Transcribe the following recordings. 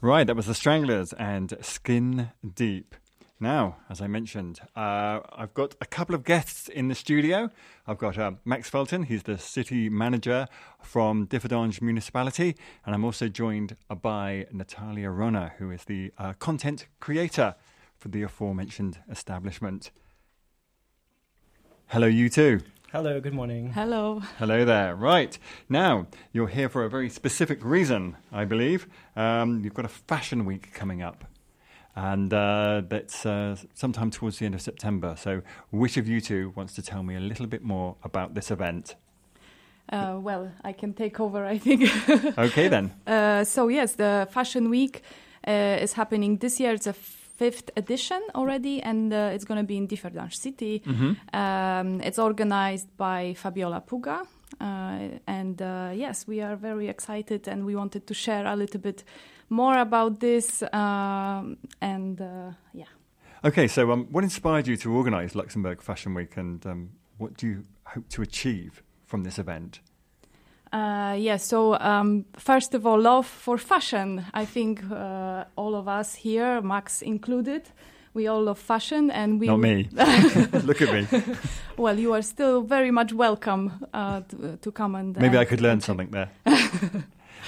Right, that was the Stranglers and Skin Deep. Now, as I mentioned, uh, I've got a couple of guests in the studio. I've got uh, Max Felton, he's the city manager from Differdange Municipality, and I'm also joined by Natalia Wrona, who is the uh, content creator for the aforementioned establishment. Hello, you two. Hello, good morning. Hello. Hello there. Right. Now, you're here for a very specific reason, I believe. Um, you've got a fashion week coming up, and uh, that's uh, sometime towards the end of September. So, which of you two wants to tell me a little bit more about this event? Uh, well, I can take over, I think. okay, then. Uh, so, yes, the Fashion Week uh, is happening this year. It's a fifth edition already, and uh, it's going to be in Differdange City. Mm-hmm. Um, it's organized by Fabiola Puga. Uh, and uh, yes, we are very excited, and we wanted to share a little bit more about this. Um, and uh, yeah. Okay, so um, what inspired you to organise Luxembourg Fashion Week, and um, what do you hope to achieve from this event? Uh, yeah, so um, first of all, love for fashion. I think uh, all of us here, Max included, we all love fashion, and we. Not me. Look at me. well, you are still very much welcome uh, to, to, come and. Maybe I could learn something there.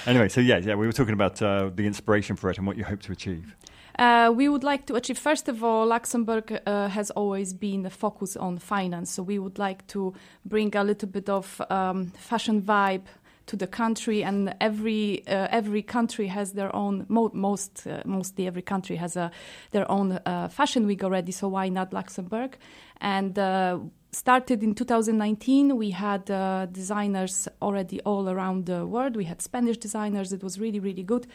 anyway, so yeah, yeah, we were talking about uh, the inspiration for it and what you hope to achieve. Uh, we would like to achieve, first of all, Luxembourg uh, has always been a focus on finance. So we would like to bring a little bit of um, fashion vibe to the country, and every uh, every country has their own. Mo- most uh, mostly every country has a their own uh, fashion week already. So why not Luxembourg? And uh, started in 2019. We had designers already all around the world. We had Spanish designers. It was really really good.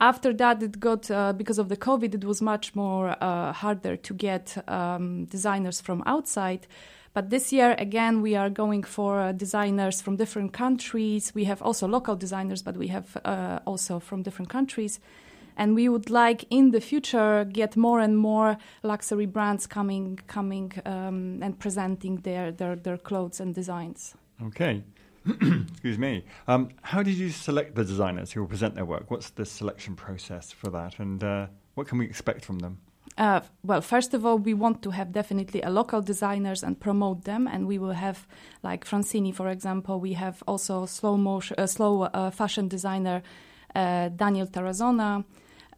After that, it got uh, because of the COVID. It was much more harder to get um, designers from outside. But this year, again, we are going for uh, designers from different countries. We have also local designers, but we have uh, also from different countries. And we would like in the future get more and more luxury brands coming, coming um, and presenting their, their, their clothes and designs. Okay. Excuse me. Um, how did you select the designers who will present their work? What's the selection process for that, and uh, what can we expect from them? Uh, well, first of all, we want to have definitely a local designers and promote them, and we will have like Francini, for example. We have also slow motion, uh, slow uh, fashion designer uh, Daniel Tarazona,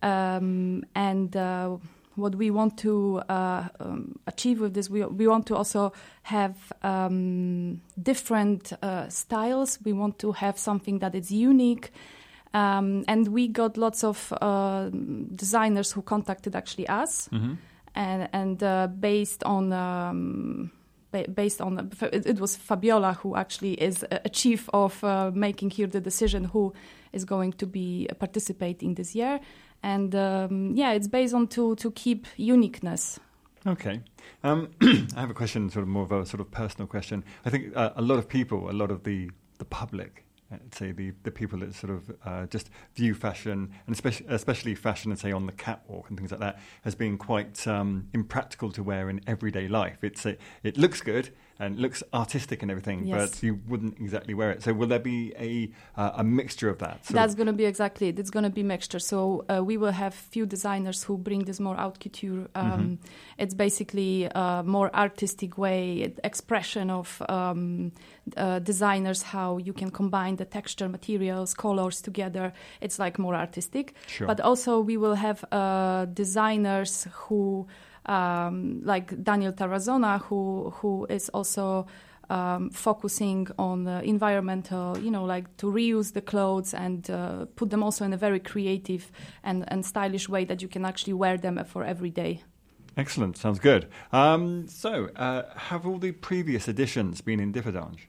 um, and uh, what we want to uh, um, achieve with this, we we want to also have um, different styles. We want to have something that is unique um, and we got lots of uh, designers who contacted actually us, mm-hmm. and and uh, based on. Um, based on it was Fabiola who actually is a chief of uh, making here the decision who is going to be participating this year, and um, yeah, it's based on to to keep uniqueness. Okay, um, I have a question, sort of more of a sort of personal question. I think uh, a lot of people, a lot of the the public I'd say the, the people that sort of uh, just view fashion, and especially, especially fashion, and say on the catwalk and things like that, has been quite um, impractical to wear in everyday life. It's a, it looks good, and looks artistic and everything, yes. but you wouldn't exactly wear it. So will there be a uh, a mixture of that? That's going to be exactly it. It's going to be mixture. So uh, we will have few designers who bring this more haute couture. Um, mm-hmm. It's basically a more artistic way, expression of um, uh, designers how you can combine the texture, materials, colors together. It's like more artistic. Sure. But also we will have uh, designers who um, like Daniel Tarazona, who who is also um, focusing on environmental, you know, like to reuse the clothes and uh, put them also in a very creative and, and stylish way that you can actually wear them for every day. Excellent, sounds good. Um, so, uh, have all the previous editions been in Differdange?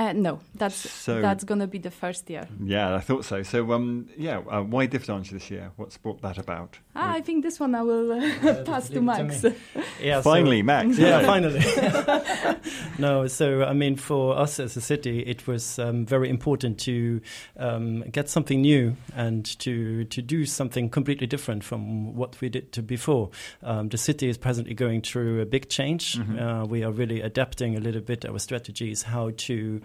Uh, no, that's so, that's going to be the first year. Yeah, I thought so. So, um, yeah, uh, why Differdange this year? What's brought that about? Ah, I think this one I will uh, pass to Max. To yeah, finally, so, Max. Yeah, finally. no, so I mean, for us as a city, it was um, very important to um, get something new and to to do something completely different from what we did before. Um, the city is presently going through a big change. Mm-hmm. Uh, we are really adapting a little bit our strategies, how to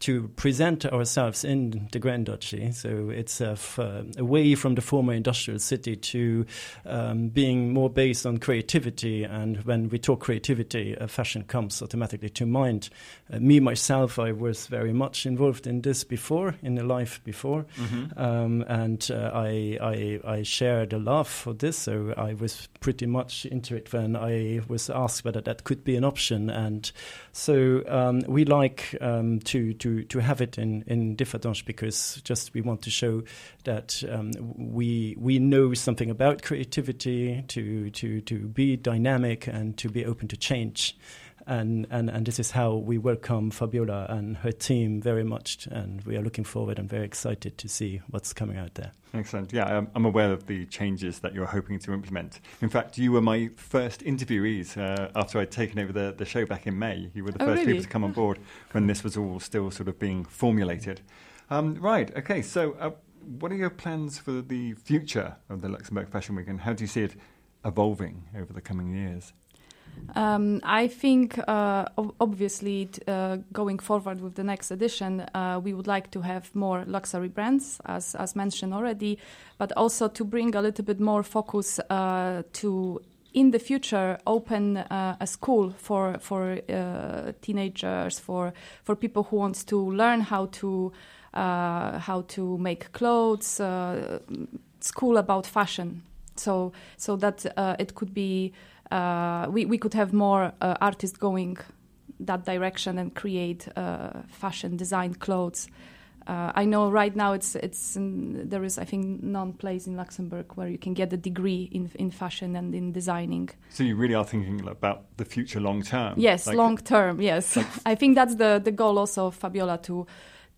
to present ourselves in the Grand Duchy. So it's a f- uh, away from the former industrial city to um, being more based on creativity. And when we talk creativity, uh, fashion comes automatically to mind. Uh, me myself, I was very much involved in this before, in the life before, mm-hmm. um, and uh, I, I I shared a love for this. So I was pretty much into it when I was asked whether that could be an option. And so um, we like um, to to have it in in Differdange because just we want to show that um, we we know something about creativity to to to be dynamic and to be open to change. And, and, and this is how we welcome Fabiola and her team very much. And we are looking forward and very excited to see what's coming out there. Excellent. Yeah, I'm, I'm aware of the changes that you're hoping to implement. In fact, you were my first interviewees uh, after I'd taken over the, the show back in May. You were the oh, first really? people to come on board when this was all still sort of being formulated. Um, right, okay, so uh, what are your plans for the future of the Luxembourg Fashion Week and how do you see it evolving over the coming years? Um, I think, uh, obviously, uh, going forward with the next edition, uh, we would like to have more luxury brands, as as mentioned already, but also to bring a little bit more focus uh, to. In the future, open uh, a school for for uh, teenagers, for for people who wants to learn how to how to make clothes, school about fashion. So so that it could be we, we could have more uh, artists going that direction and create uh, fashion design clothes. Uh, I know right now it's it's there is I think none place in Luxembourg where you can get a degree in in fashion and in designing. So you really are thinking about the future long term. Yes, like long term. Yes, like I think that's the the goal also of Fabiola to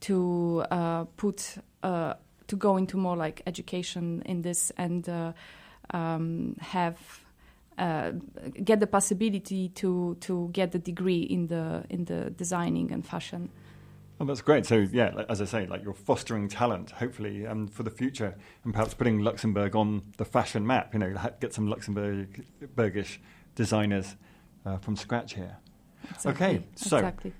to uh, put uh, to go into more like education in this and um, have uh, get the possibility to to get the degree in the in the designing and fashion. Well, that's great. So yeah, as I say, like you're fostering talent, hopefully, um, for the future, and perhaps putting Luxembourg on the fashion map. You know, get some Luxembourgish designers uh, from scratch here. Exactly. Okay, so. Exactly.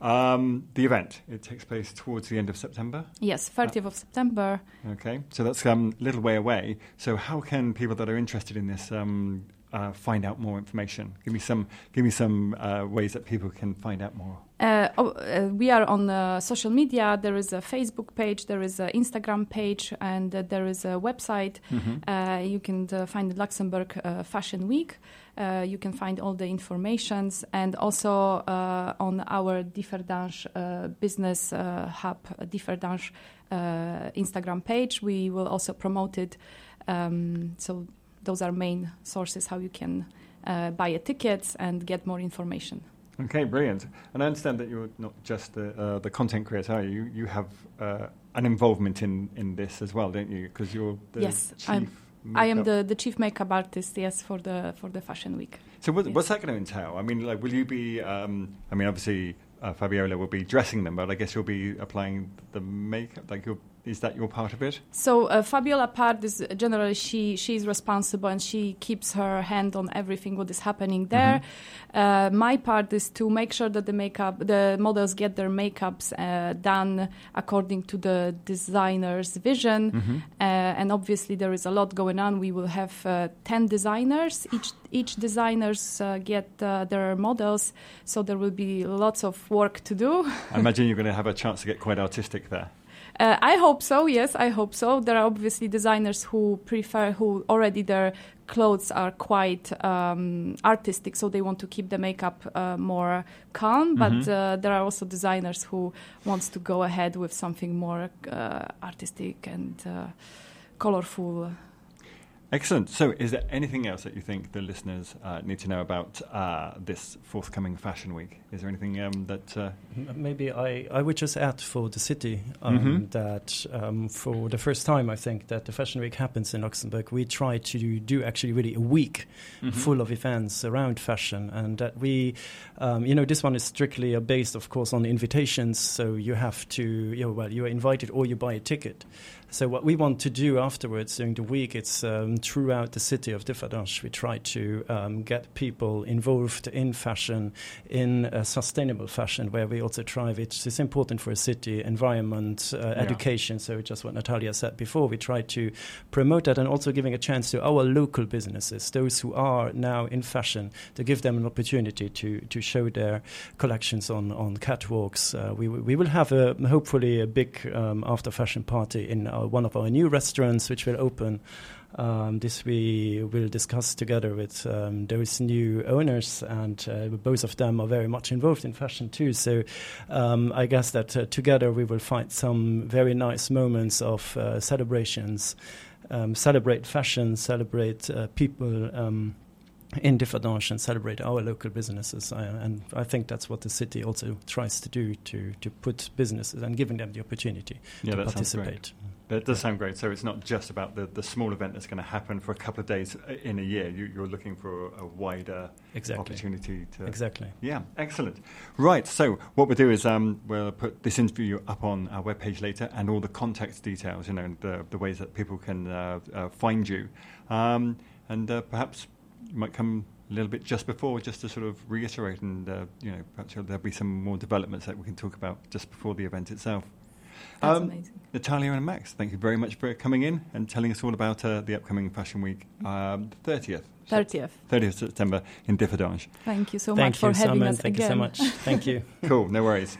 Um, the event it takes place towards the end of September. Yes, 30th uh, of September. Okay, so that's a um, little way away. So how can people that are interested in this um, uh, find out more information? Give me some. Give me some uh, ways that people can find out more. Uh, oh, uh, we are on uh, social media. There is a Facebook page, there is an Instagram page, and uh, there is a website. Mm-hmm. you can find the Luxembourg Fashion Week. you can find all the informations, and also on our Differdange business hub, Differdange Instagram page, we will also promote it. Um, so those are main sources how you can uh, buy a ticket and get more information. Okay, brilliant. And I understand that you're not just the, uh, the content creator, you? You have uh, an involvement in, in this as well, don't you? Because you're the yes, chief. I'm, I am the, the chief makeup artist, yes, for the for the fashion week. So what, yes. what's that going to entail? I mean, like, will you be? Um, I mean, obviously, uh, Fabiola will be dressing them, but I guess you'll be applying the makeup. Like, you'll is that your part of it? So uh, Fabiola part is generally she she's responsible and she keeps her hand on everything what is happening there. Mm-hmm. Uh, my part is to make sure that the makeup the models get their makeups uh, done according to the designer's vision. Mm-hmm. Uh, and obviously there is a lot going on. We will have uh, ten designers. Each each designers uh, get their models, so there will be lots of work to do. I imagine you're going to have a chance to get quite artistic there. Uh, I hope so. Yes, I hope so. There are obviously designers who prefer who already their clothes are quite um, artistic, so they want to keep the makeup uh, more calm. But mm-hmm. uh, there are also designers who wants to go ahead with something more uh, artistic and uh, colorful. Excellent. So, is there anything else that you think the listeners uh, need to know about uh, this forthcoming Fashion Week? Is there anything um, that. Uh... Maybe I, I would just add for the city um, mm-hmm. that um, for the first time, I think that the Fashion Week happens in Luxembourg. We try to do actually really a week mm-hmm. full of events around fashion, and that we, um, you know, this one is strictly based, of course, on invitations. So, you have to, you know, well, you are invited or you buy a ticket. So what we want to do afterwards during the week, it's um, throughout the city of Differdange, we try to um, get people involved in fashion, in a sustainable fashion, where we also try, which is important for a city, environment, uh, Yeah. education. So just what Natalia said before, we try to promote that and also giving a chance to our local businesses, those who are now in fashion, to give them an opportunity to, to show their collections on, on catwalks. Uh, we, we will have a, hopefully a big um, after fashion party in our, one of our new restaurants, which will open. Um, this we will discuss together with um, those new owners, and uh, both of them are very much involved in fashion too. So um, I guess that uh, together we will find some very nice moments of uh, celebrations, um, celebrate fashion, celebrate uh, people. Um, in Differdange and celebrate our local businesses, uh, and I think that's what the city also tries to do to to put businesses and giving them the opportunity Yeah, to that sounds great. participate. That does sound great. So it's not just about the, the small event that's going to happen for a couple of days uh, in a year. You, you're looking for a wider Exactly. opportunity to. Exactly. Yeah, excellent. Right, so what we'll do is um, we'll put this interview up on our webpage later and all the contact details, you know, the, the ways that people can uh, uh, find you. Um, and uh, perhaps you might come a little bit just before, just to sort of reiterate and, uh, you know, perhaps there'll be some more developments that we can talk about just before the event itself. That's Um, amazing. Natalia and Max, thank you very much for coming in and telling us all about uh, the upcoming Fashion Week, um, 30th. 30th. 30th September in Differdange. Thank you so Thank much for having Simon. us Thank again. you so much. Thank you. Cool, no worries.